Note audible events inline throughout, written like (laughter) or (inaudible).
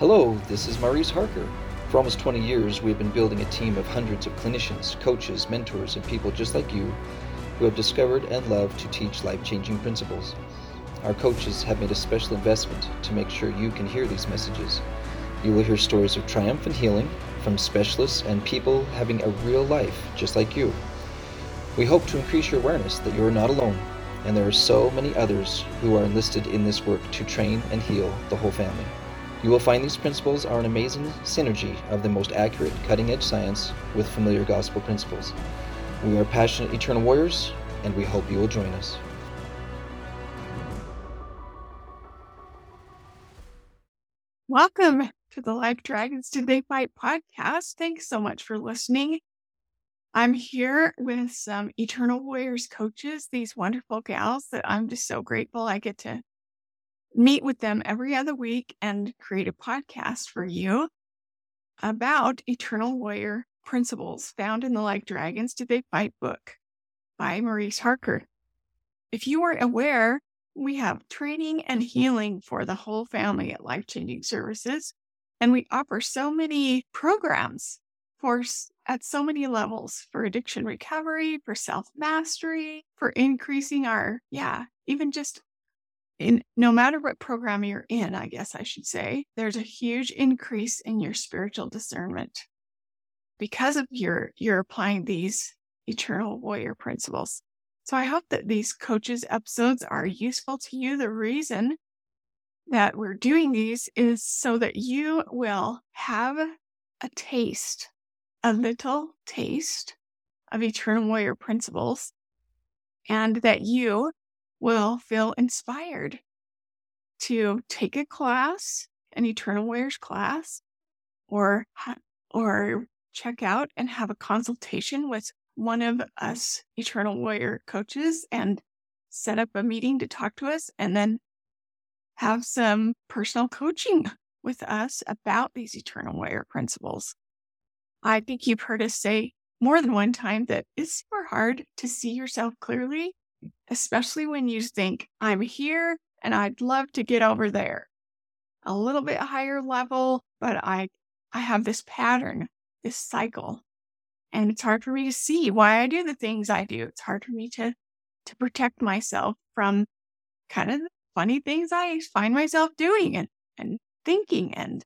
Hello, this is Maurice Harker. For almost 20 years, we have been building a team of hundreds of clinicians, coaches, mentors, and people just like you who have discovered and love to teach life changing principles. Our coaches have made a special investment to make sure you can hear these messages. You will hear stories of triumph and healing from specialists and people having a real life just like you. We hope to increase your awareness that you are not alone, and there are so many others who are enlisted in this work to train and heal the whole family. You will find these principles are an amazing synergy of the most accurate, cutting edge science with familiar gospel principles. We are passionate eternal warriors, and we hope you will join us. Welcome to the Like Dragons Did They Fight podcast. Thanks so much for listening. I'm here with some Eternal Warriors coaches, these wonderful gals that I'm just so grateful I get to meet with them every other week and create a podcast for you about Eternal Warrior principles found in the Like Dragons Did They Fight book by Maurice Harker. If you weren't aware, we have training and healing for the whole family at Life Changing Services. And we offer so many programs for at so many levels for addiction recovery, for self mastery, for increasing our, yeah, even just in no matter what program you're in, I guess I should say, there's a huge increase in your spiritual discernment because of your you're applying these eternal warrior principles. So I hope that these coaches episodes are useful to you. The reason that we're doing these is so that you will have a taste, a little taste of eternal warrior principles and that you will feel inspired to take a class, an Eternal Warriors class, or or check out and have a consultation with one of us Eternal Warrior coaches and set up a meeting to talk to us and then have some personal coaching with us about these Eternal Warrior principles. I think you've heard us say more than one time that it's super hard to see yourself clearly especially when you think, I'm here and I'd love to get over there. A little bit higher level, but I I have this pattern, this cycle. And it's hard for me to see why I do the things I do. It's hard for me to to protect myself from kind of funny things I find myself doing and, and thinking and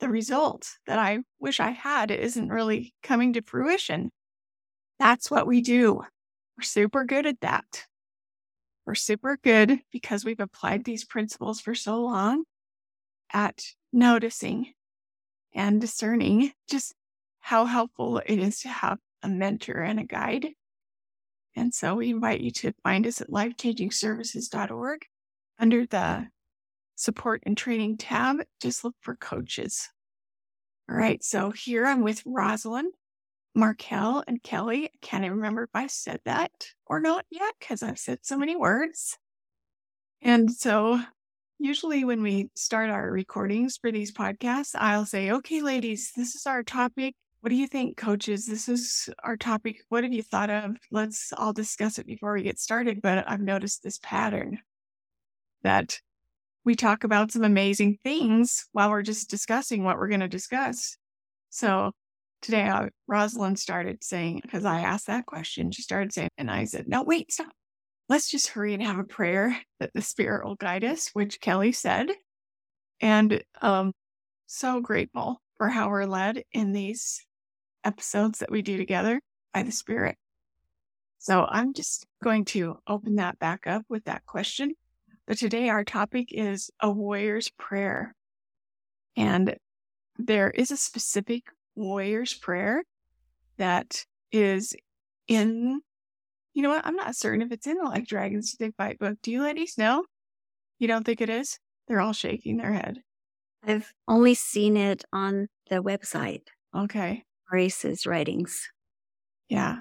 the result that I wish I had isn't really coming to fruition. That's what we do. We're super good at that. We're super good because we've applied these principles for so long at noticing and discerning just how helpful it is to have a mentor and a guide. And so we invite you to find us at lifechangingservices.org under the support and training tab. Just look for coaches. All right. So here I'm with Rosalind. Markel and Kelly. I can't even remember if I said that or not yet because I've said so many words. And so, usually when we start our recordings for these podcasts, I'll say, okay, ladies, this is our topic. What do you think, coaches? This is our topic. What have you thought of? Let's all discuss it before we get started. But I've noticed this pattern that we talk about some amazing things while we're just discussing what we're going to discuss. So today uh, Rosalind started saying, because I asked that question, she started saying, and I said, no, wait, stop. Let's just hurry and have a prayer that the Spirit will guide us, which Kelly said. And um, so grateful for how we're led in these episodes that we do together by the Spirit. So I'm just going to open that back up with that question. But today our topic is a warrior's prayer. And there is a specific warrior's prayer that is in, you know what? I'm not certain if it's in the Like Dragons They Fight book. Do you ladies know? You don't think it is? They're all shaking their head. I've only seen it on the website. Okay. Grace's writings. Yeah.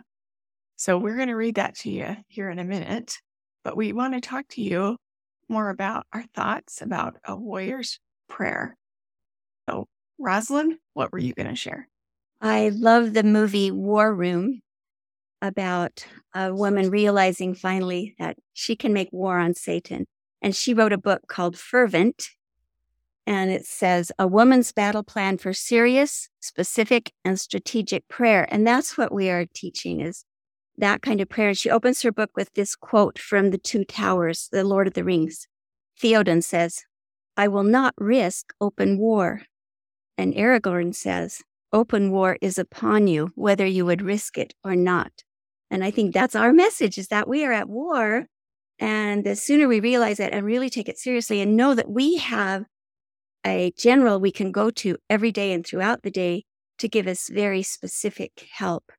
So we're going to read that to you here in a minute, but we want to talk to you more about our thoughts about a warrior's prayer. So Rosalind, what were you going to share? I love the movie War Room about a woman realizing finally that she can make war on Satan. And she wrote a book called Fervent. And it says a woman's battle plan for serious, specific, and strategic prayer. And that's what we are teaching is that kind of prayer. And she opens her book with this quote from the Two Towers, the Lord of the Rings. Theoden says, I will not risk open war. And Aragorn says, open war is upon you, whether you would risk it or not. And I think that's our message is that we are at war. And the sooner we realize that and really take it seriously and know that we have a general we can go to every day and throughout the day to give us very specific help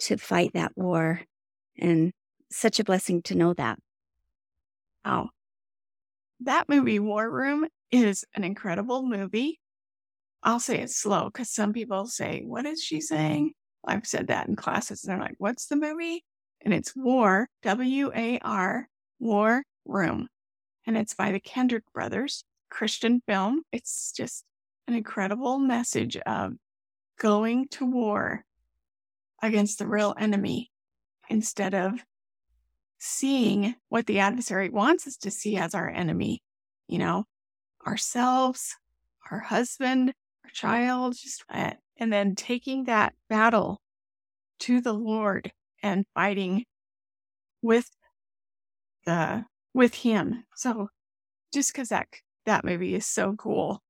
to fight that war. And such a blessing to know that. Wow. That movie, War Room, is an incredible movie. I'll say it's slow because some people say, What is she saying? I've said that in classes. And they're like, What's the movie? And it's War, W A R, War Room. And it's by the Kendrick brothers, Christian film. It's just an incredible message of going to war against the real enemy instead of seeing what the adversary wants us to see as our enemy, you know, ourselves, our husband, our child, just uh, and then taking that battle to the Lord and fighting with the with him. So just because that that movie is so cool.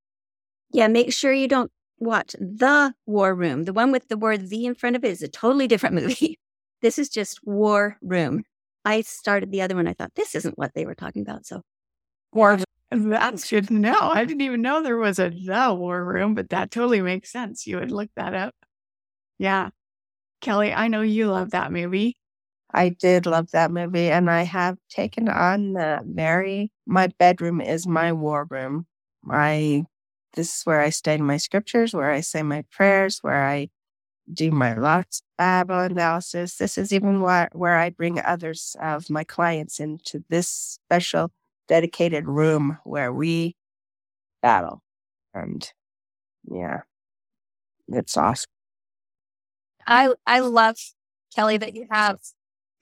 Yeah, make sure you don't watch The War Room. The one with the word the in front of it is a totally different movie. (laughs) this is just War Room. I started the other one. I thought this isn't what they were talking about. So War that's good to know. I didn't even know there was a The War Room, but that totally makes sense. You would look that up. Yeah. Kelly, I know you love that movie. I did love that movie, and I have taken on the Mary. My bedroom is my war room. I this is where I study my scriptures, where I say my prayers, where I do my lots Bible analysis. This is even where, where I bring others of my clients into this special dedicated room where we battle. And yeah, it's awesome. I I love Kelly that you have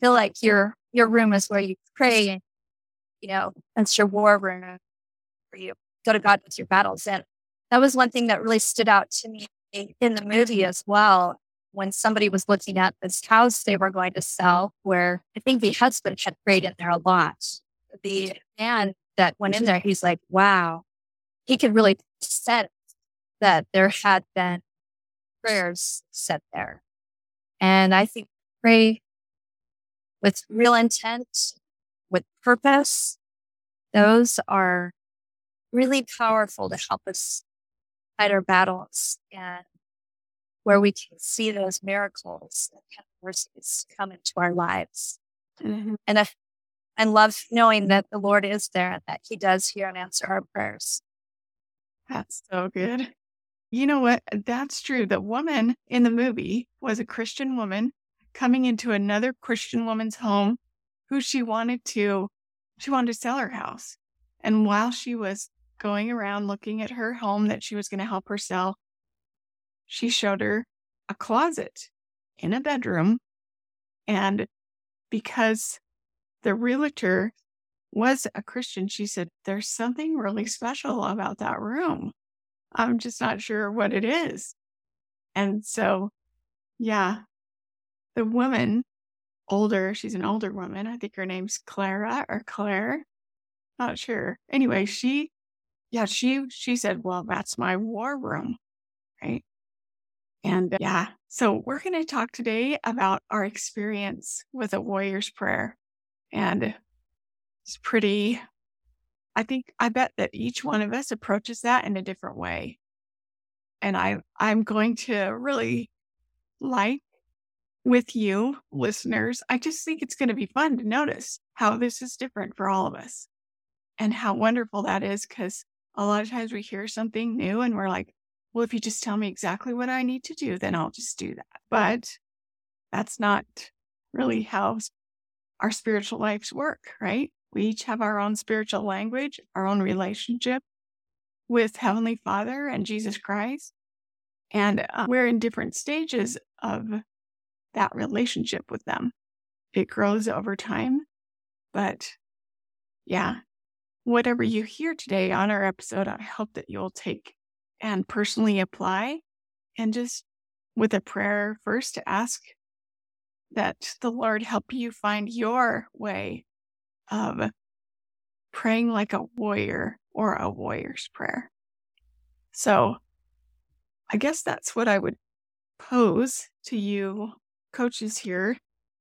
feel like your your room is where you pray and you know that's your war room where you go to God with your battles. And that was one thing that really stood out to me in the movie as well. When somebody was looking at this house they were going to sell, where I think the husband had prayed in there a lot. The man that went in there, he's like, wow, he could really sense that there had been prayers said there. And I think pray with real intent, with purpose, those are really powerful to help us fight our battles and where we can see those miracles and mercies come into our lives. Mm-hmm. And I, I love knowing that the Lord is there and that He does hear and answer our prayers. That's so good. You know what? That's true. The woman in the movie was a Christian woman coming into another Christian woman's home who she wanted to she wanted to sell her house. And while she was going around looking at her home that she was going to help her sell, she showed her a closet in a bedroom. And because the realtor was a Christian, she said, There's something really special about that room. I'm just not sure what it is. And so, yeah, the woman, older, she's an older woman. I think her name's Clara or Claire. Not sure. Anyway, she yeah, she she said, "Well, that's my war room." Right? And uh, yeah, so we're going to talk today about our experience with a warrior's prayer. And it's pretty I think I bet that each one of us approaches that in a different way. And I I'm going to really like with you listeners. I just think it's going to be fun to notice how this is different for all of us and how wonderful that is because a lot of times we hear something new and we're like, well, if you just tell me exactly what I need to do, then I'll just do that. But that's not really how our spiritual lives work, right? We each have our own spiritual language, our own relationship with Heavenly Father and Jesus Christ. And uh, we're in different stages of that relationship with them. It grows over time. But yeah, whatever you hear today on our episode, I hope that you'll take and personally apply and just with a prayer first to ask that the Lord help you find your way of praying like a warrior or a warrior's prayer. So I guess that's what I would pose to you, coaches here.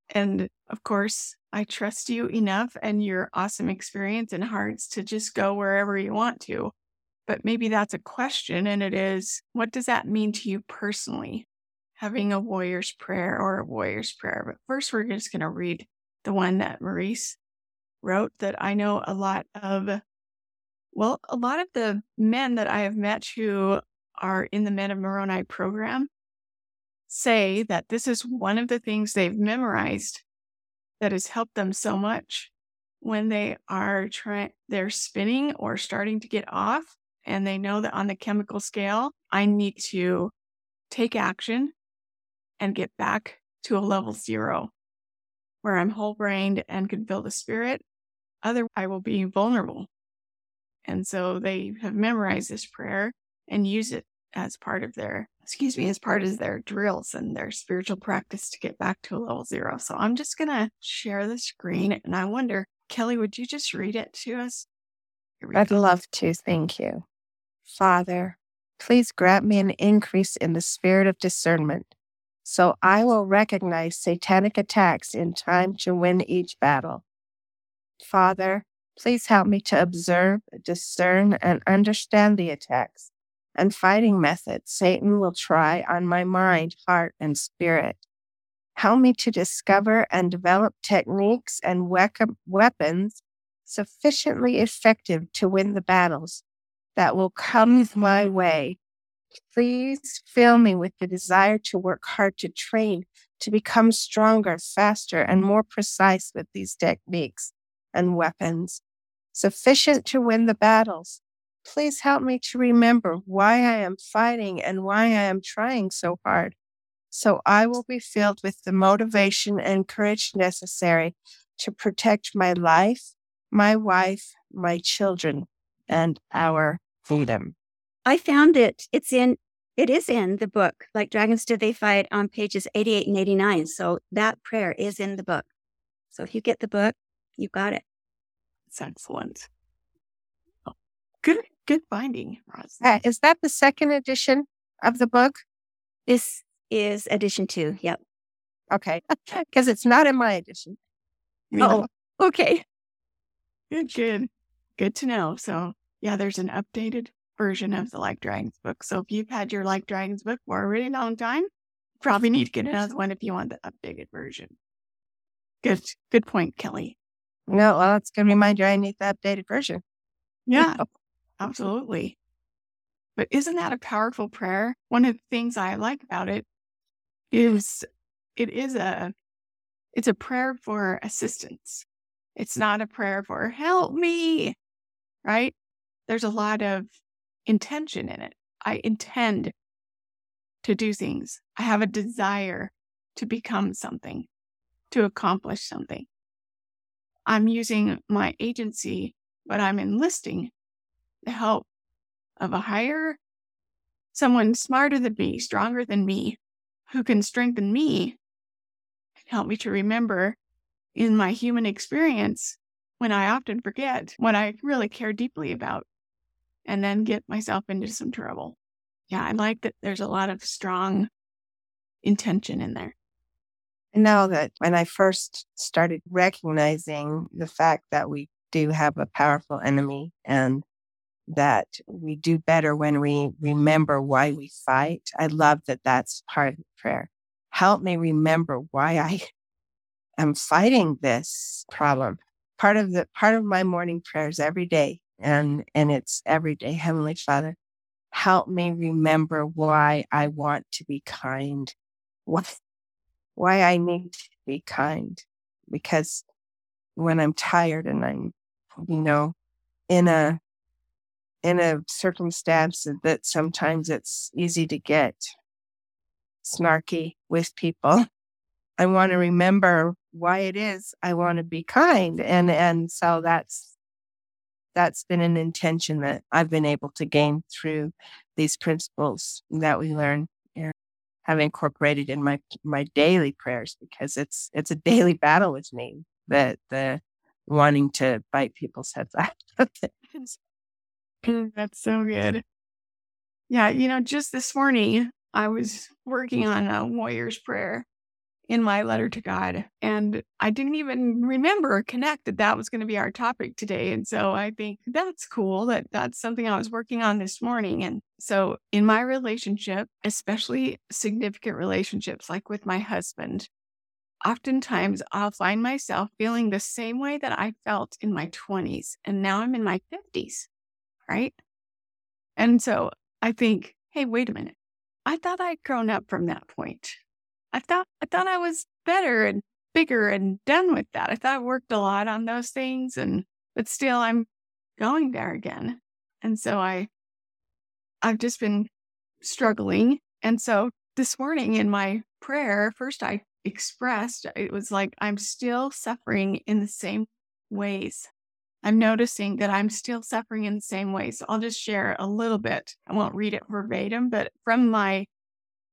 And of course, I trust you enough and your awesome experience and hearts to just go wherever you want to. But maybe that's a question, and it is what does that mean to you personally? Having a warrior's prayer or a warrior's prayer. But first, we're just going to read the one that Maurice wrote that I know a lot of, well, a lot of the men that I have met who are in the Men of Moroni program say that this is one of the things they've memorized that has helped them so much when they are trying they're spinning or starting to get off and they know that on the chemical scale i need to take action and get back to a level zero where i'm whole brained and can feel the spirit other i will be vulnerable and so they have memorized this prayer and use it as part of their excuse me, as part of their drills and their spiritual practice to get back to a level zero. So I'm just going to share the screen and I wonder, Kelly, would you just read it to us? I'd go. love to. Thank you. Father, please grant me an increase in the spirit of discernment so I will recognize satanic attacks in time to win each battle. Father, please help me to observe, discern, and understand the attacks and fighting methods Satan will try on my mind, heart, and spirit. Help me to discover and develop techniques and we- weapons sufficiently effective to win the battles that will come my way. Please fill me with the desire to work hard to train, to become stronger, faster, and more precise with these techniques and weapons, sufficient to win the battles Please help me to remember why I am fighting and why I am trying so hard. So I will be filled with the motivation and courage necessary to protect my life, my wife, my children, and our freedom. I found it. It's in, it is in the book. Like Dragons Did They Fight on pages 88 and 89. So that prayer is in the book. So if you get the book, you got it. It's excellent. Oh, good Good finding, Roz. Uh, is that the second edition of the book? This is edition two. Yep. Okay. (laughs) Because it's not in my edition. Oh, okay. Good, good. Good to know. So, yeah, there's an updated version of the Like Dragons book. So, if you've had your Like Dragons book for a really long time, probably need to get another one if you want the updated version. Good, good point, Kelly. No, well, to remind you I need the updated version. (laughs) Yeah. Absolutely. But isn't that a powerful prayer? One of the things I like about it is it is a it's a prayer for assistance. It's not a prayer for help me, right? There's a lot of intention in it. I intend to do things. I have a desire to become something, to accomplish something. I'm using my agency, but I'm enlisting the help of a higher, someone smarter than me, stronger than me, who can strengthen me and help me to remember in my human experience when I often forget what I really care deeply about and then get myself into some trouble. Yeah, I like that there's a lot of strong intention in there. I know that when I first started recognizing the fact that we do have a powerful enemy and that we do better when we remember why we fight. I love that that's part of the prayer. Help me remember why I am fighting this problem. Part of the part of my morning prayers every day, and and it's every day. Heavenly Father, help me remember why I want to be kind. What why I need to be kind. Because when I'm tired and I'm, you know, in a in a circumstance that sometimes it's easy to get snarky with people. I want to remember why it is I want to be kind. And, and so that's, that's been an intention that I've been able to gain through these principles that we learn and have incorporated in my my daily prayers because it's it's a daily battle with me that the wanting to bite people's heads (laughs) off. (laughs) That's so good. Yeah, you know, just this morning I was working on a warrior's prayer in my letter to God. And I didn't even remember or connect that that was going to be our topic today. And so I think that's cool that that's something I was working on this morning. And so in my relationship, especially significant relationships like with my husband, oftentimes I'll find myself feeling the same way that I felt in my 20s. And now I'm in my 50s, right? And so I think, hey, wait a minute. I thought I'd grown up from that point. I thought I thought I was better and bigger and done with that. I thought I worked a lot on those things and but still I'm going there again. And so I I've just been struggling. And so this morning in my prayer, first I expressed it was like I'm still suffering in the same ways. I'm noticing that I'm still suffering in the same ways. So I'll just share a little bit. I won't read it verbatim, but from my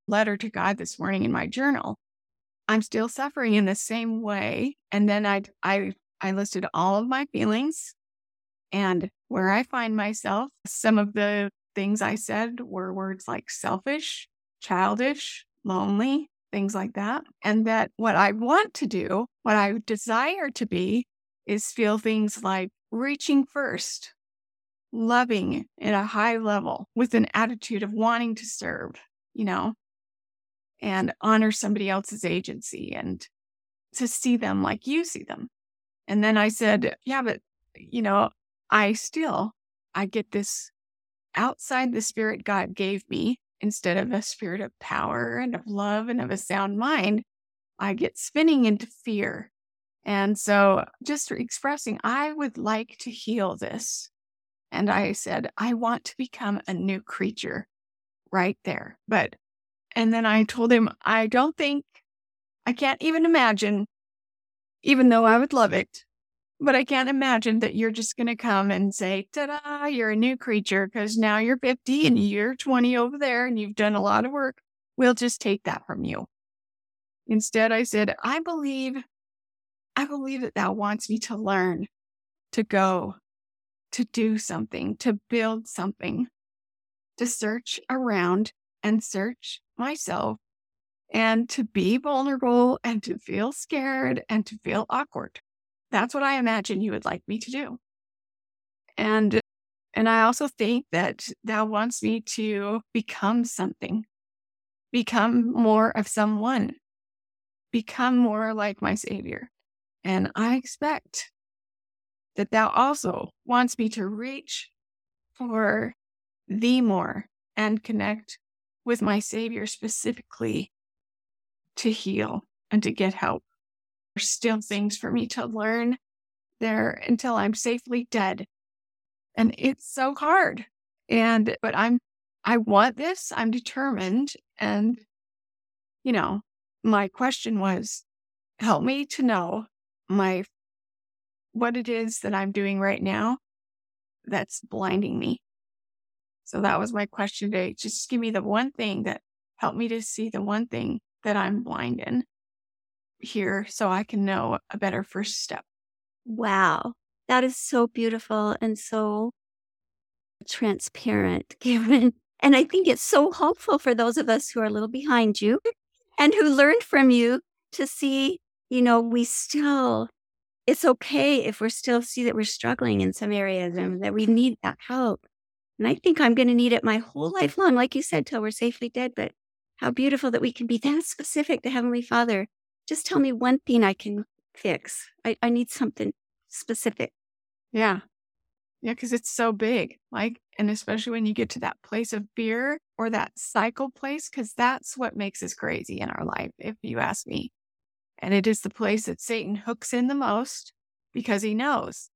letter to God this morning in my journal, I'm still suffering in the same way. And then I, I, I listed all of my feelings and where I find myself. Some of the things I said were words like selfish, childish, lonely, things like that. And that what I want to do, what I desire to be, is feel things like reaching first, loving at a high level with an attitude of wanting to serve, you know, and honor somebody else's agency and to see them like you see them. And then I said, yeah, but you know, I still I get this outside the spirit God gave me instead of a spirit of power and of love and of a sound mind, I get spinning into fear. And so just expressing, I would like to heal this. And I said, I want to become a new creature right there. But and then I told him, I don't think, I can't even imagine, even though I would love it, but I can't imagine that you're just going to come and say, ta da, you're a new creature because now you're 50 and you're 20 over there and you've done a lot of work. We'll just take that from you. Instead, I said, I believe, I believe that thou wants me to learn, to go, to do something, to build something, to search around and search myself and to be vulnerable and to feel scared and to feel awkward. That's what I imagine you would like me to do. And and I also think that thou wants me to become something, become more of someone, become more like my Savior. And I expect that thou also wants me to reach for thee more and connect with my Savior specifically to heal and to get help. There's still things for me to learn there until I'm safely dead. And it's so hard. And, but I'm, I want this. I'm determined. And, you know, my question was help me to know my, what it is that I'm doing right now that's blinding me so that was my question today. Just give me the one thing that helped me to see the one thing that I'm blind in here so I can know a better first step. Wow. That is so beautiful and so transparent, (laughs) Karen. And I think it's so hopeful for those of us who are a little behind you and who learned from you to see, you know, we still, it's okay if we're still see that we're struggling in some areas and that we need that help. And I think I'm going to need it my whole life long, like you said, till we're safely dead. But how beautiful that we can be that (laughs) specific to Heavenly Father. Just tell me one thing I can fix. I, I need something specific. Yeah. Yeah, because it's so big. Like, and especially when you get to that place of fear or that cycle place, because that's what makes us crazy in our life, if you ask me. And it is the place that Satan hooks in the most because he knows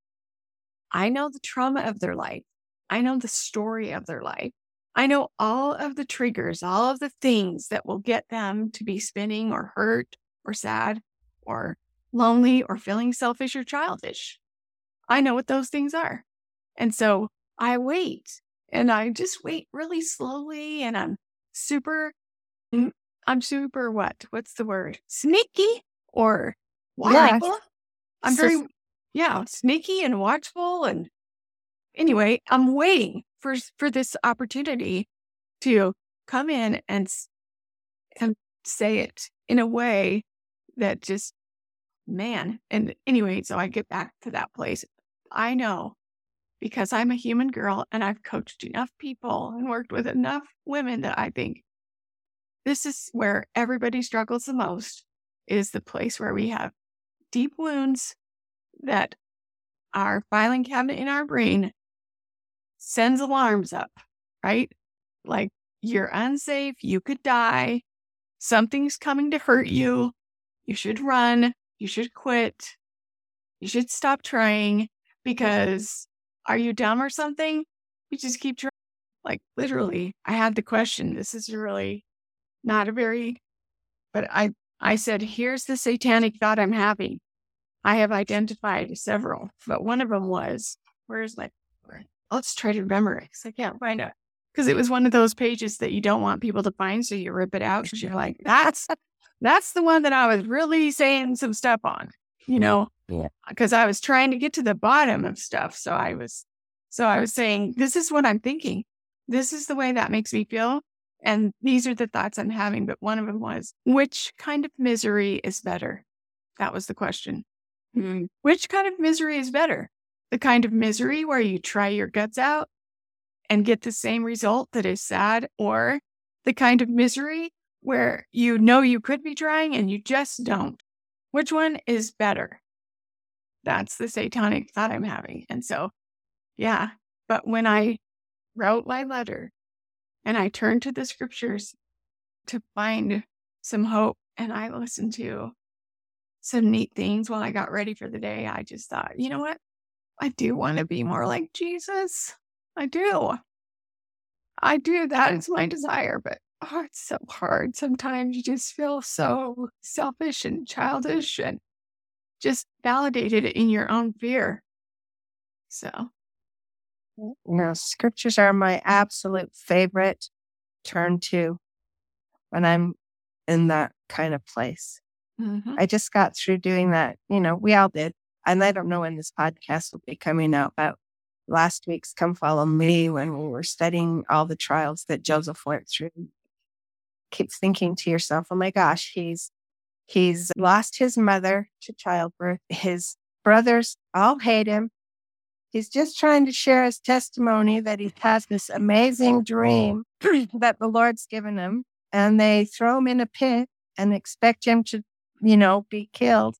I know the trauma of their life. I know the story of their life. I know all of the triggers, all of the things that will get them to be spinning or hurt or sad or lonely or feeling selfish or childish. I know what those things are. And so I wait and I just wait really slowly and I'm super, mm, I'm super what? What's the word? Sneaky or watchful? I'm very, yeah, sneaky and watchful. And anyway, I'm waiting for, for this opportunity to come in and, and say it in a way that just, man. And anyway, so I get back to that place. I know because I'm a human girl and I've coached enough people and worked with enough women that I think this is where everybody struggles the most is the place where we have deep wounds that our filing cabinet in our brain sends alarms up, right? Like you're unsafe, you could die, something's coming to hurt you, you should run, you should quit, you should stop trying because are you dumb or something? You just keep trying. Like literally, I had the question. This is really not a very, but I, I said, here's the satanic thought I'm having. I have identified several, but one of them was, where's my, let's try to remember it because I can't find it. Because it was one of those pages that you don't want people to find. So you rip it out because you're like, that's, that's the one that I was really saying some stuff on, you know? Yeah. Because I was trying to get to the bottom of stuff. So I was, so I was saying, this is what I'm thinking. This is the way that makes me feel. And these are the thoughts I'm having. But one of them was, which kind of misery is better? That was the question. Mm. Which kind of misery is better? The kind of misery where you try your guts out and get the same result that is sad, or the kind of misery where you know you could be trying and you just don't? Which one is better? That's the satanic thought I'm having. And so, yeah. But when I wrote my letter and I turned to the scriptures to find some hope and I listened to some neat things while I got ready for the day, I just thought, you know what? I do want to be more like Jesus. I do. I do. That is my desire, but oh, it's so hard. Sometimes you just feel so selfish and childish and just validated in your own fear. So, you know, scriptures are my absolute favorite turn to when I'm in that kind of place. mhm. I just got through doing that. You know, we all did. And I don't know when this podcast will be coming out, but last week's Come Follow Me, when we were studying all the trials that Joseph went through, keep thinking to yourself, oh my gosh, he's he's lost his mother to childbirth. His brothers all hate him. He's just trying to share his testimony that he has this amazing dream (clears throat) that the Lord's given him. And they throw him in a pit and expect him to, you know, be killed.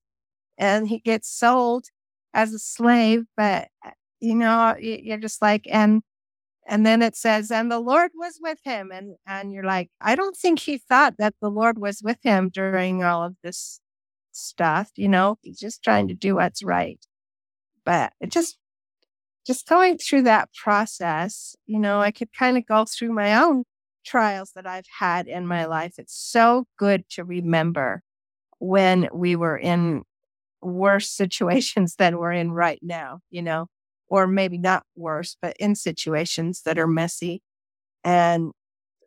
And he gets sold as a slave. But, uh, you know, you're just like, and and then it says, and the Lord was with him. And and you're like, I don't think he thought that the Lord was with him during all of this stuff. You know, he's just trying to do what's right. But it just just going through that process, you know, I could kind of go through my own trials that I've had in my life. It's so good to remember when we were in worse situations than we're in right now, you know, or maybe not worse, but in situations that are messy. And,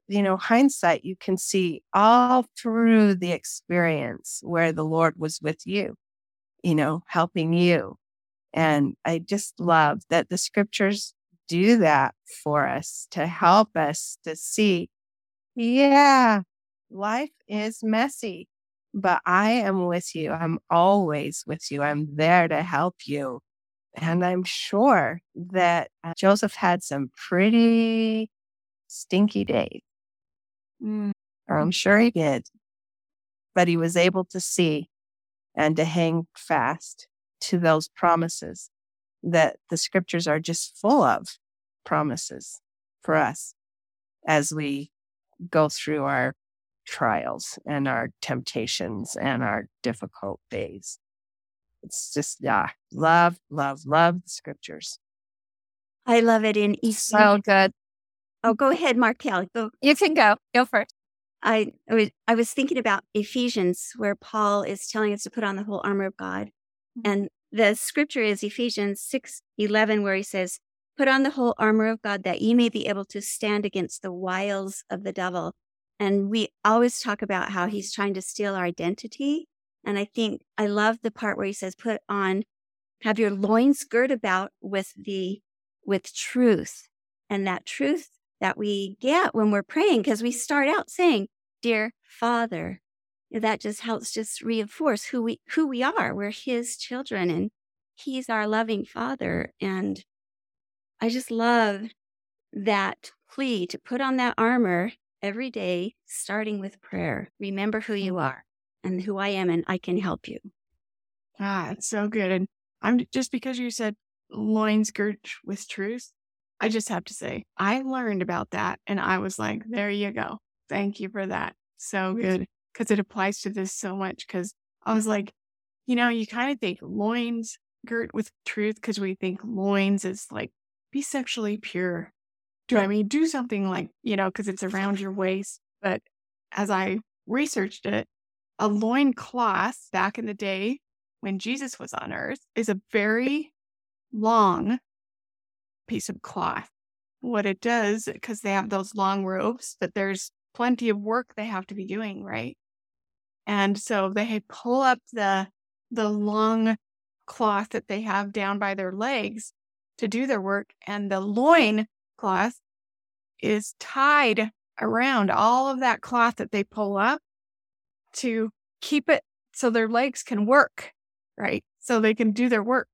you know, hindsight, you can see all through the experience where the Lord was with you, you know, helping you. And I just love that the scriptures do that for us to help us to see, yeah, life is messy, but I am with you. I'm always with you. I'm there to help you. And I'm sure that uh, Joseph had some pretty stinky days, Mm. or I'm sure he did, but he was able to see and to hang fast to those promises that the scriptures are just full of promises for us as we go through our trials and our temptations and our difficult days. It's just, yeah, love, love, love the scriptures. I love it in So Ephesians. good. Oh, go ahead, Markel. Go. You can go. Go first. I, I was I was thinking about Ephesians, where Paul is telling us to put on the whole armor of God, mm-hmm. and the scripture is Ephesians six eleven, where he says, Put on the whole armor of God that ye may be able to stand against the wiles of the devil. And we always talk about how he's trying to steal our identity. And I think I love the part where he says, put on, have your loins girt about with the, with truth. And that truth that we get when we're praying, because we start out saying, dear Father, that just helps just reinforce who we, who we are. We're his children and he's our loving father. And I just love that plea to put on that armor every day, starting with prayer. Remember who you are and who I am, and I can help you. Ah, it's so good. And I'm just because you said loins girt with truth, I just have to say, I learned about that and I was like, there you go. Thank you for that. So good. Because it applies to this so much. Because I was like, you know, you kind of think loins girt with truth because we think loins is like be sexually pure. Do I mean do something like, you know, because it's around your waist. But as I researched it, a loin cloth back in the day when Jesus was on earth is a very long piece of cloth. What it does, because they have those long robes, but there's plenty of work they have to be doing, right? And so they pull up the the long cloth that they have down by their legs to do their work. And the loin cloth is tied around all of that cloth that they pull up to keep it so their legs can work, right? So they can do their work.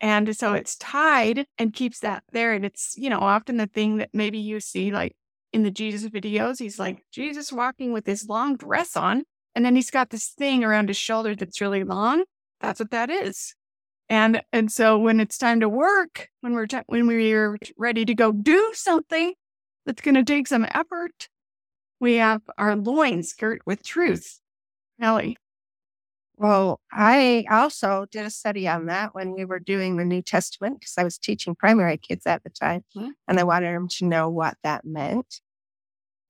And so it's tied and keeps that there. And it's, you know, often the thing that maybe you see like in the Jesus videos, he's like Jesus walking with this long dress on. And then he's got this thing around his shoulder that's really long. That's what that is. And and so when it's time to work, when we're t- when we're ready to go do something that's going to take some effort, we have our loins girt with truth. Ellie. Well, I also did a study on that when we were doing the New Testament because I was teaching primary kids at the time Mhm. and I wanted them to know what that meant.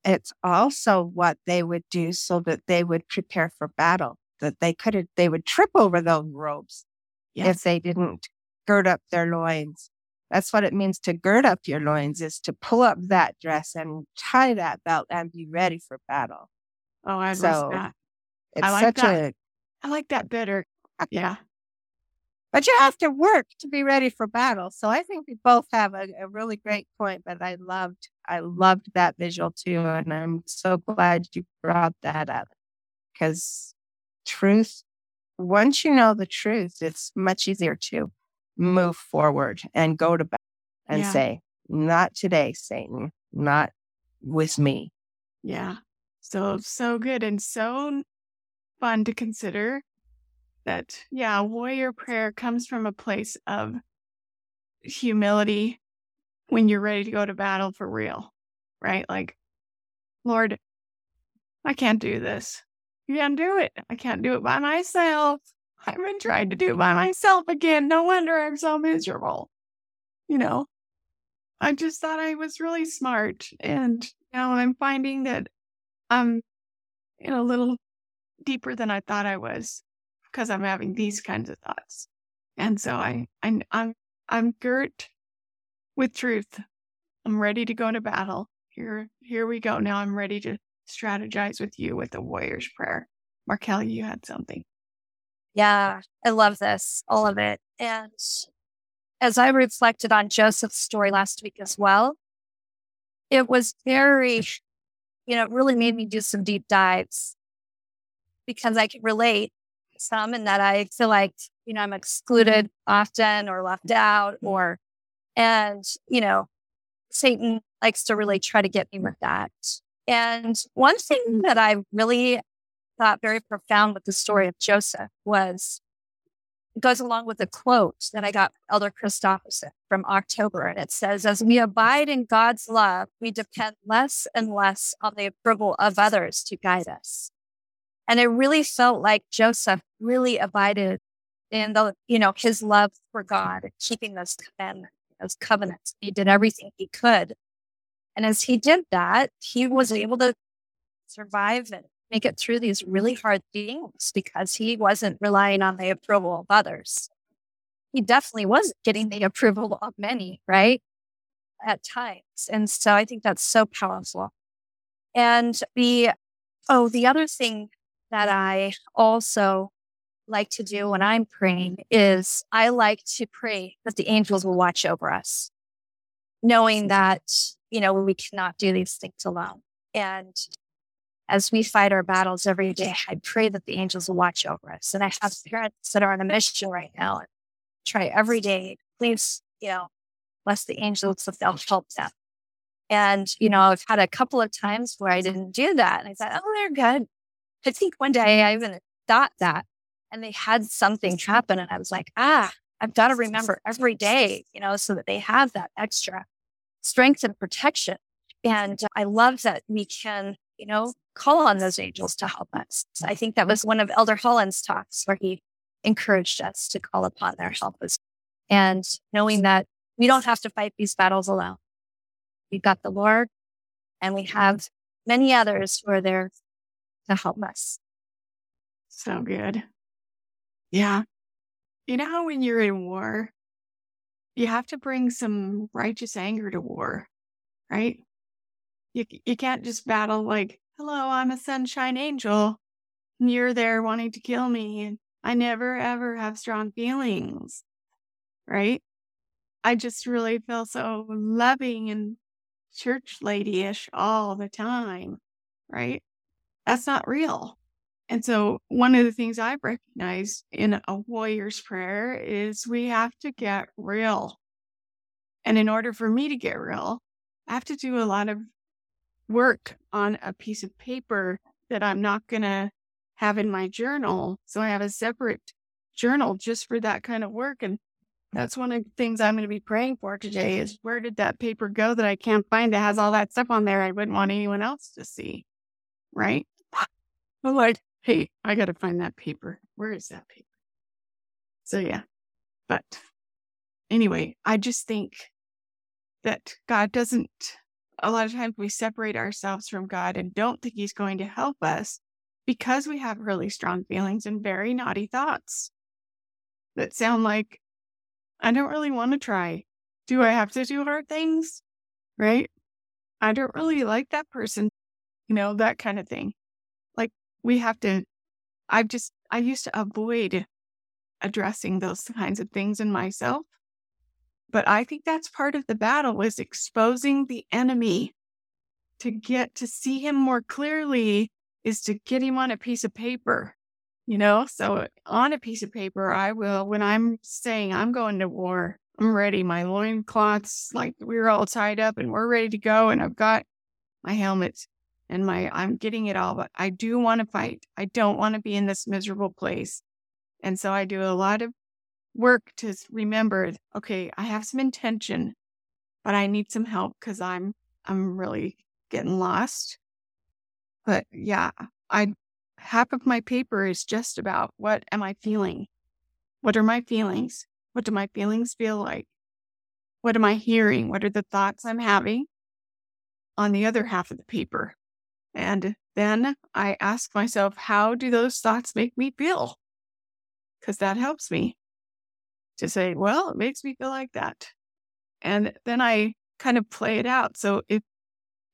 It's also what they would do so that they would prepare for battle, that they could they would trip over those robes if they didn't gird up their loins. That's what it means to gird up your loins is to pull up that dress and tie that belt and be ready for battle. Oh, I So- love that. It's like such that. a I like that better. Yeah. but you have to work to be ready for battle. So I think we both have a, a really great point, but I loved I loved that visual too. And I'm so glad you brought that up. Because truth, once you know the truth, it's much easier to move forward and go to battle and Yeah. say, Not today, Satan, not with me. Yeah. So, so good and so fun to consider that, yeah, warrior prayer comes from a place of humility when you're ready to go to battle for real, right? Like, Lord, I can't do this. You can't do it. I can't do it by myself. I've been trying to do it by myself again. No wonder I'm so miserable. You know, I just thought I was really smart. And now I'm finding that I'm in a little deeper than I thought I was because I'm having these kinds of thoughts. And so I, I I'm I'm girt with truth. I'm ready to go to battle. Here here we go. Now I'm ready to strategize with you with the warrior's prayer. Markel, you had something. Yeah, I love this, all of it. And as I reflected on Joseph's story last week as well, it was very, you know, it really made me do some deep dives because I could relate some in that I feel like, you know, I'm excluded often or left out mm-hmm. or, and, you know, Satan likes to really try to get me with that. And one thing mm-hmm. that I really thought very profound with the story of Joseph was it goes along with a quote that I got Elder Christofferson from October. And it says, As we abide in God's love, we depend less and less on the approval of others to guide us. And it really felt like Joseph really abided in the, you know, his love for God and keeping those commandments, those covenants. He did everything he could. And as he did that, he was able to survive and make it through these really hard things because he wasn't relying on the approval of others. he definitely was getting the approval of many, right? At times. And so I think that's so powerful. And the, oh, the other thing that I also like to do when I'm praying is I like to pray that the angels will watch over us, knowing that, you know, we cannot do these things alone. And as we fight our battles every day, I pray that the angels will watch over us. And I have parents that are on a mission right now and try every day, please, you know, bless the angels if they'll help them. And, you know, I've had a couple of times where I didn't do that. And I thought, oh, they're good. I think one day I even thought that and they had something happen. And I was like, ah, I've got to remember every day, you know, so that they have that extra strength and protection. And I love that we can, you know, call on those angels to help us. I think that was one of Elder Holland's talks where he encouraged us to call upon their help and knowing that we don't have to fight these battles alone. We've got the Lord and we have many others who are there to help us. So good. Yeah. You know how when you're in war, you have to bring some righteous anger to war, right? You, you can't just battle like hello, I'm a sunshine angel. And you're there wanting to kill me. And I never ever have strong feelings. Right. I just really feel so loving and church ladyish all the time. Right. That's not real. And so, one of the things I've recognized in a warrior's prayer is we have to get real. And in order for me to get real, I have to do a lot of work on a piece of paper that I'm not going to have in my journal. So I have a separate journal just for that kind of work. And that's one of the things I'm going to be praying for today is where did that paper go that I can't find that has all that stuff on there I wouldn't want anyone else to see. Right. I'm like, hey, I got to find that paper. Where is that paper? So yeah. But anyway, I just think that God doesn't a lot of times we separate ourselves from God and don't think He's going to help us because we have really strong feelings and very naughty thoughts that sound like, I don't really want to try. Do I have to do hard things? Right? I don't really like that person. You know, that kind of thing. We have to, I've just, I used to avoid addressing those kinds of things in myself but I think that's part of the battle is exposing the enemy to get to see him more clearly is to get him on a piece of paper. You know, so on a piece of paper, I will, when I'm saying I'm going to war, I'm ready. My loincloths, like we're all tied up and we're ready to go. And I've got my helmet and my, I'm getting it all, but I do want to fight. I don't want to be in this miserable place. And so I do a lot of work to remember, okay, I have some intention, but I need some help because I'm I'm really getting lost. But yeah, I half of my paper is just about what am I feeling? What are my feelings? What do my feelings feel like? What am I hearing? What are the thoughts I'm having? On the other half of the paper. And then I ask myself, how do those thoughts make me feel? Because that helps me to say, well, it makes me feel like that. And then I kind of play it out. So if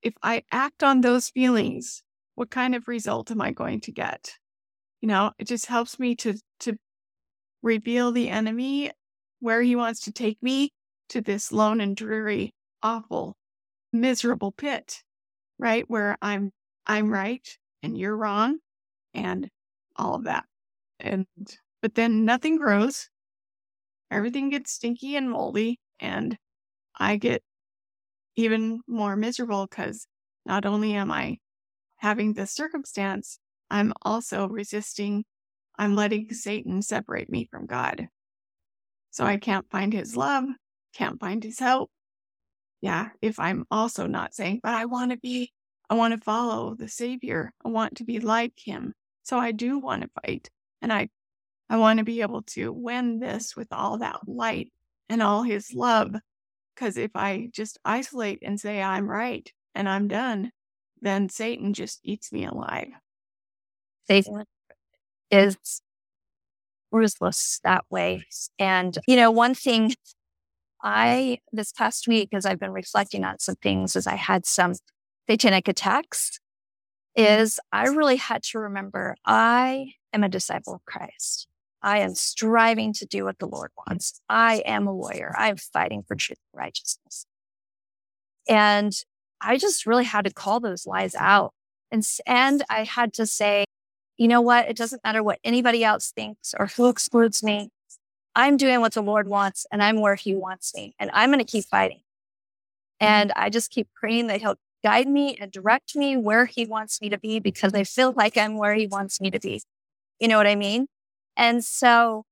if I act on those feelings, what kind of result am I going to get? You know, it just helps me to to reveal the enemy where he wants to take me to this lone and dreary, awful, miserable pit, right? Where I'm I'm right and you're wrong and all of that. And but then nothing grows everything gets stinky and moldy, and I get even more miserable because not only am I having this circumstance, I'm also resisting, I'm letting Satan separate me from God. So I can't find his love, can't find his help. Yeah, if I'm also not saying, but I want to be, I want to follow the Savior, I want to be like him. So I do want to fight. And I I want to be able to win this with all that light and all his love. Because if I just isolate and say I'm right and I'm done, then Satan just eats me alive. Satan is ruthless that way. And, you know, one thing I, this past week, as I've been reflecting on some things, is I had some satanic attacks, mm-hmm. is I really had to remember I am a disciple of Christ. I am striving to do what the Lord wants. I am a warrior. I'm fighting for truth and righteousness. And I just really had to call those lies out. And, and I had to say, you know what? It doesn't matter what anybody else thinks or who excludes me. I'm doing what the Lord wants and I'm where he wants me and I'm going to keep fighting. Mm-hmm. And I just keep praying that he'll guide me and direct me where he wants me to be because I feel like I'm where he wants me to be. You know what I mean? And so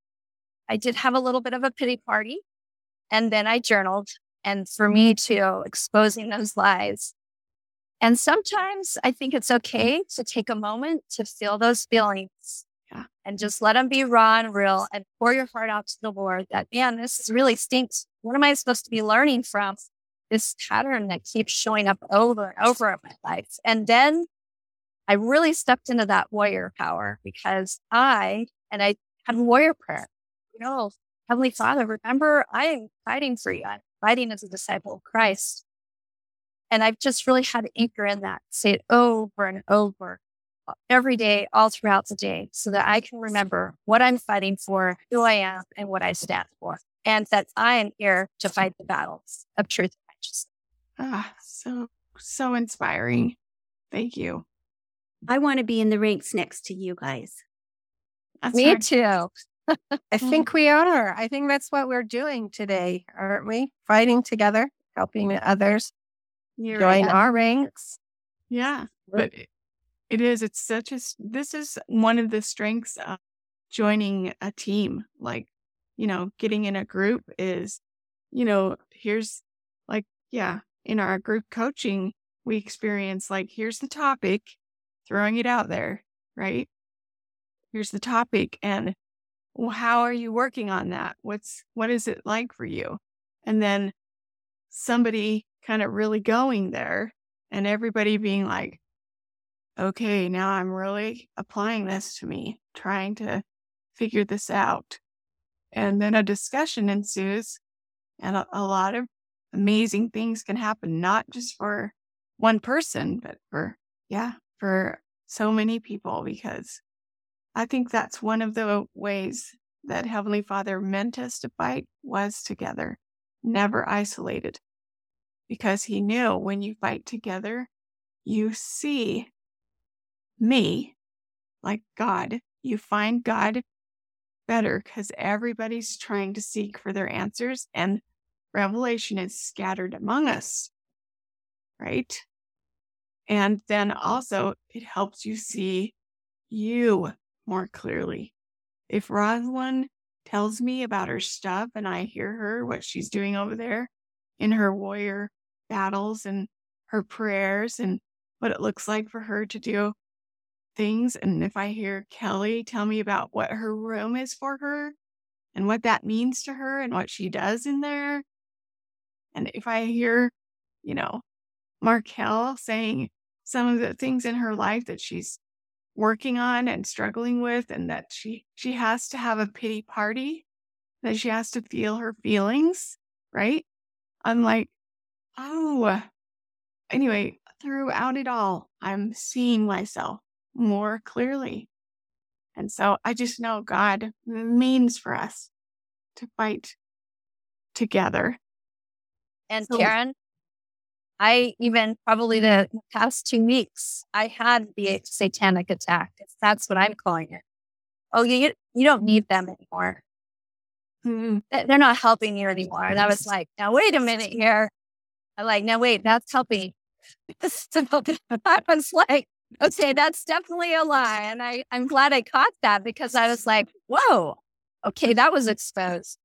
I did have a little bit of a pity party and then I journaled. And for me to exposing those lies and sometimes I think it's okay to take a moment to feel those feelings yeah. and just let them be raw and real and pour your heart out to the Lord that, man, this really stinks. What am I supposed to be learning from this pattern that keeps showing up over and over in my life? And then I really stepped into that warrior power because I, and I had a warrior prayer, you know, Heavenly Father, remember I am fighting for you. I'm fighting as a disciple of Christ. And I've just really had to anchor in that, say it over and over uh, every day, all throughout the day, so that I can remember what I'm fighting for, who I am, and what I stand for, and that I am here to fight the battles of truth and righteousness. Ah, so, so inspiring. Thank you. I want to be in the ranks next to you guys. That's Me hard. too. (laughs) I think we are. I think that's what we're doing today, aren't we? Fighting together, helping others. You're join right. our ranks. Yeah, but it is. It's such a. This is one of the strengths of joining a team. Like, you know, getting in a group is, you know, here's like, yeah, in our group coaching, we experience like, here's the topic, throwing it out there, right? Here's the topic, and how are you working on that? What's what is it like for you? And then somebody kind of really going there and everybody being like, okay, now I'm really applying this to me, trying to figure this out. And then a discussion ensues, and a, a, lot of amazing things can happen, not just for one person, but for, yeah, for so many people, because I think that's one of the ways that Heavenly Father meant us to fight was together, never isolated because he knew when you fight together, you see me like God. You find God better because everybody's trying to seek for their answers and revelation is scattered among us. Right. And then also it helps you see you more clearly. If Rosalind tells me about her stuff and I hear her, what she's doing over there in her warrior battles and her prayers and what it looks like for her to do things. And if I hear Kelly tell me about what her room is for her and what that means to her and what she does in there. And if I hear, you know, Markel saying some of the things in her life that she's working on and struggling with and that she she has to have a pity party that she has to feel her feelings right i'm like Oh, anyway, throughout it all, I'm seeing myself more clearly. And so I just know God means for us to fight together. And so, Karen, I even probably the past two weeks, I had the satanic attack. That's what I'm calling it. Oh, you you don't need them anymore. Mm-hmm. They're not helping you anymore. And I was like, now wait a minute here. I'm like, no, wait, that's helping. (laughs) so I was like, okay, that's definitely a lie. And I, I'm glad I caught that because I was like, whoa, okay, that was exposed.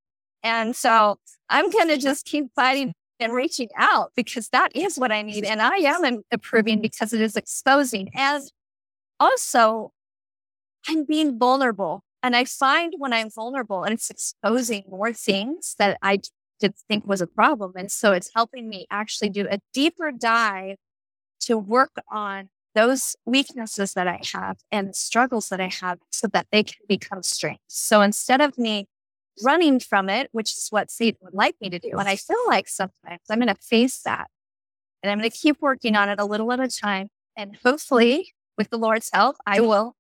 And so I'm going to just keep fighting and reaching out because that is what I need. And I am improving mm-hmm. because it is exposing. And also, I'm being vulnerable. And I find when I'm vulnerable and it's exposing more things that I didn't think was a problem. And so it's helping me actually do a deeper dive to work on those weaknesses that I have and the struggles that I have so that they can become strengths. So instead of me running from it, which is what Satan would like me to do, and I feel like sometimes I'm going to face that and I'm going to keep working on it a little at a time. And hopefully, with the Lord's help, I will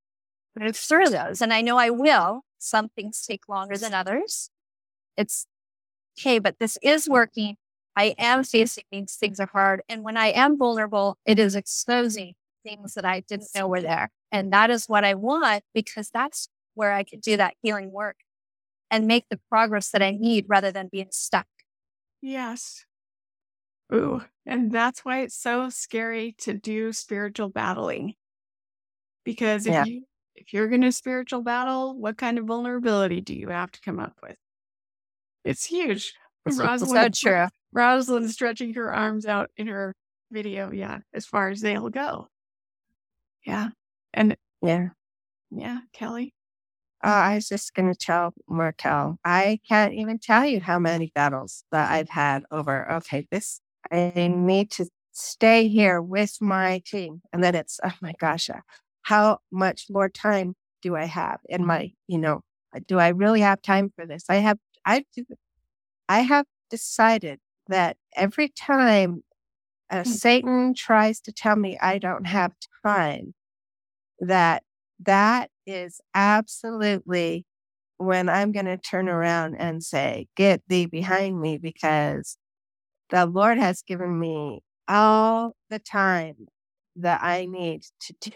move through those. And I know I will. Some things take longer than others. It's okay, but this is working. I am facing these things are hard. And when I am vulnerable, it is exposing things that I didn't know were there. And that is what I want because that's where I could do that healing work and make the progress that I need rather than being stuck. Yes. Ooh, and that's why it's so scary to do spiritual battling. Because if Yeah. you if you're going to spiritual battle, what kind of vulnerability do you have to come up with? It's huge. So Rosalind, true. Rosalind stretching her arms out in her video, yeah, as far as they'll go. Yeah. And Yeah. yeah, Kelly. Uh, I was just going to tell Markel, I can't even tell you how many battles that I've had over, okay, this, I need to stay here with my team. And then it's, oh my gosh, uh, how much more time do I have in my, you know, do I really have time for this? I have, I do, I have decided that every time uh, Satan tries to tell me I don't have time, that that is absolutely when I'm going to turn around and say, Get thee behind me, because the Lord has given me all the time that I need to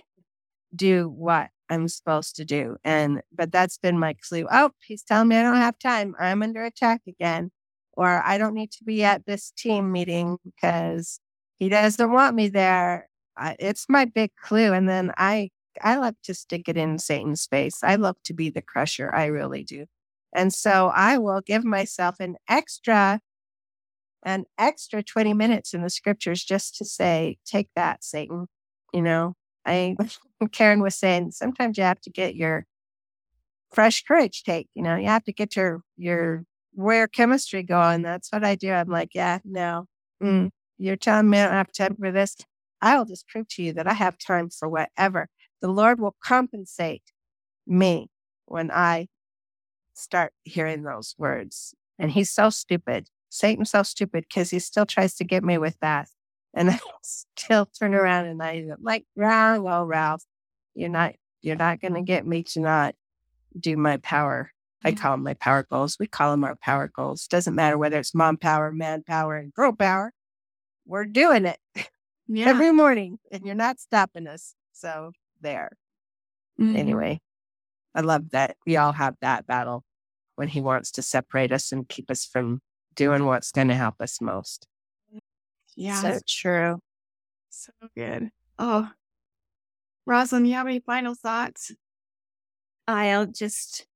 do, what I'm supposed to do. And, but that's been my clue. Oh, he's telling me I don't have time. I'm under attack again. Or I don't need to be at this team meeting because he doesn't want me there. It's my big clue. And then I I love to stick it in Satan's face. I love to be the crusher. I really do. And so I will give myself an extra, an extra 20 minutes in the scriptures just to say, take that, Satan. You know, I, (laughs) Karen was saying, sometimes you have to get your fresh courage take, you know, you have to get your, your rare chemistry going. That's what I do. I'm like, yeah, no, mm, you're telling me I don't have time for this. I will just prove to you that I have time for whatever the Lord will compensate me when I start hearing those words. And he's so stupid. Satan's so stupid because he still tries to get me with that. And (laughs) I still turn around and I am like, Ralph, well, Ralph, you're not, you're not going to get me to not do my power. I call them my power goals. We call them our power goals. Doesn't matter whether it's mom power, man power, and girl power. We're doing it Yeah. every morning and you're not stopping us. So there. Mhm. Anyway, I love that we all have that battle when he wants to separate us and keep us from doing what's going to help us most. Yeah. So true. So good. Oh, Rosalind, you have any final thoughts? I'll just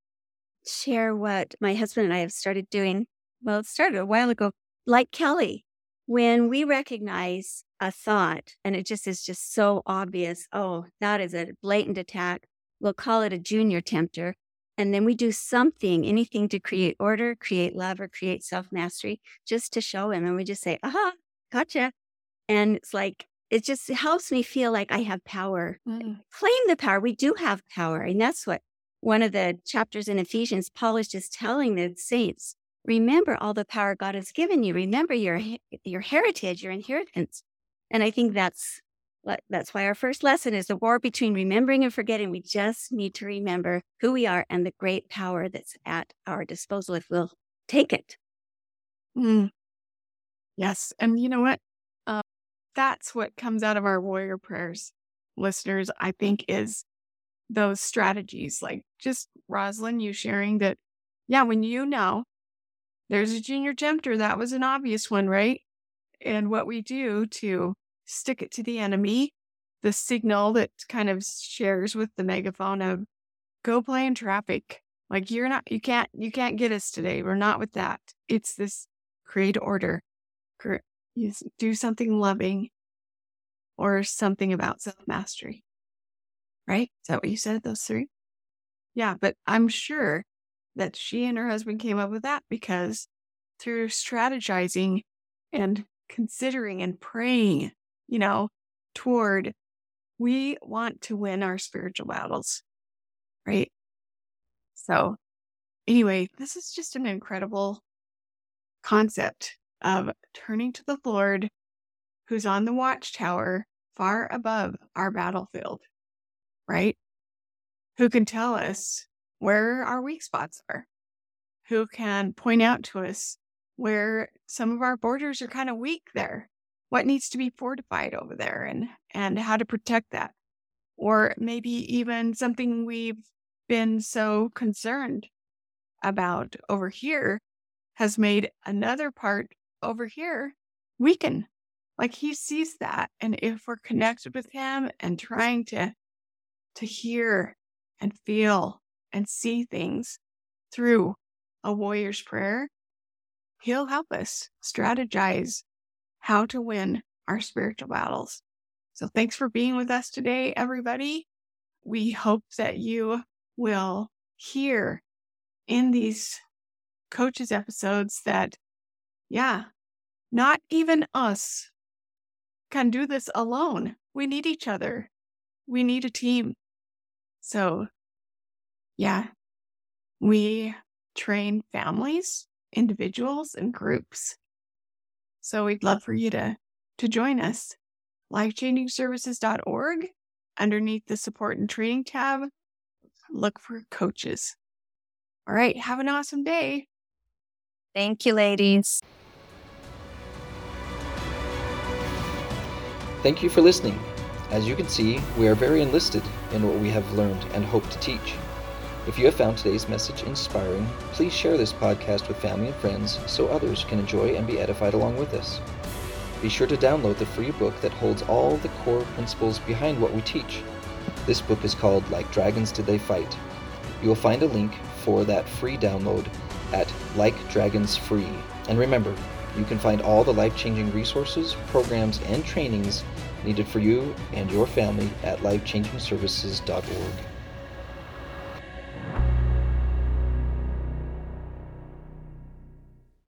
share what my husband and I have started doing. Well, it started a while ago, like Kelly. When we recognize a thought and it just is just so obvious, oh, that is a blatant attack, we'll call it a junior tempter. And then we do something, anything to create order, create love, or create self mastery, just to show him. And we just say, aha, gotcha. And it's like, it just helps me feel like I have power mm. claim the power. We do have power. And that's what one of the chapters in Ephesians, Paul is just telling the saints remember all the power God has given you. Remember your, your heritage, your inheritance. And I think that's that's why our first lesson is the war between remembering and forgetting. We just need to remember who we are and the great power that's at our disposal if we'll take it. Mm. Yes. And you know what? Um, that's what comes out of our warrior prayers, listeners, I think, is those strategies. Like just Rosalind, you sharing that, yeah, when you know there's a junior tempter, that was an obvious one, right? And what we do to stick it to the enemy, the signal that kind of shares with the megaphone of go play in traffic. Like you're not, you can't, you can't get us today. We're not with that. It's this create order, do something loving or something about self mastery. Right? Is that what you said? Those three? Yeah. But I'm sure that she and her husband came up with that because through strategizing and considering and praying, you know, toward We want to win our spiritual battles, right? So, anyway, this is just an incredible concept of turning to the Lord who's on the watchtower far above our battlefield, right? Who can tell us where our weak spots are, who can point out to us where some of our borders are kind of weak there, what needs to be fortified over there, and, and how to protect that. Or maybe even something we've been so concerned about over here has made another part over here weaken. Like he sees that. And if we're connected with him and trying to to hear and feel and see things through a warrior's prayer, he'll help us strategize how to win our spiritual battles. So thanks for being with us today, everybody. We hope that you will hear in these coaches episodes that, yeah, not even us can do this alone. We need each other. We need a team. So, yeah, we train families, individuals, and groups. So we'd love for you to, to join us. Lifechangingservices.org. Underneath the support and training tab, look for coaches. All right, have an awesome day. Thank you, ladies. Thank you for listening. As you can see, we are very enlisted in what we have learned and hope to teach. If you have found today's message inspiring, please share this podcast with family and friends so others can enjoy and be edified along with us. Be sure to download the free book that holds all the core principles behind what we teach. This book is called Like Dragons Did They Fight. You will find a link for that free download at Like Dragons Free. And remember, you can find all the life changing resources, programs, and trainings needed for you and your family at lifechangingservices.org.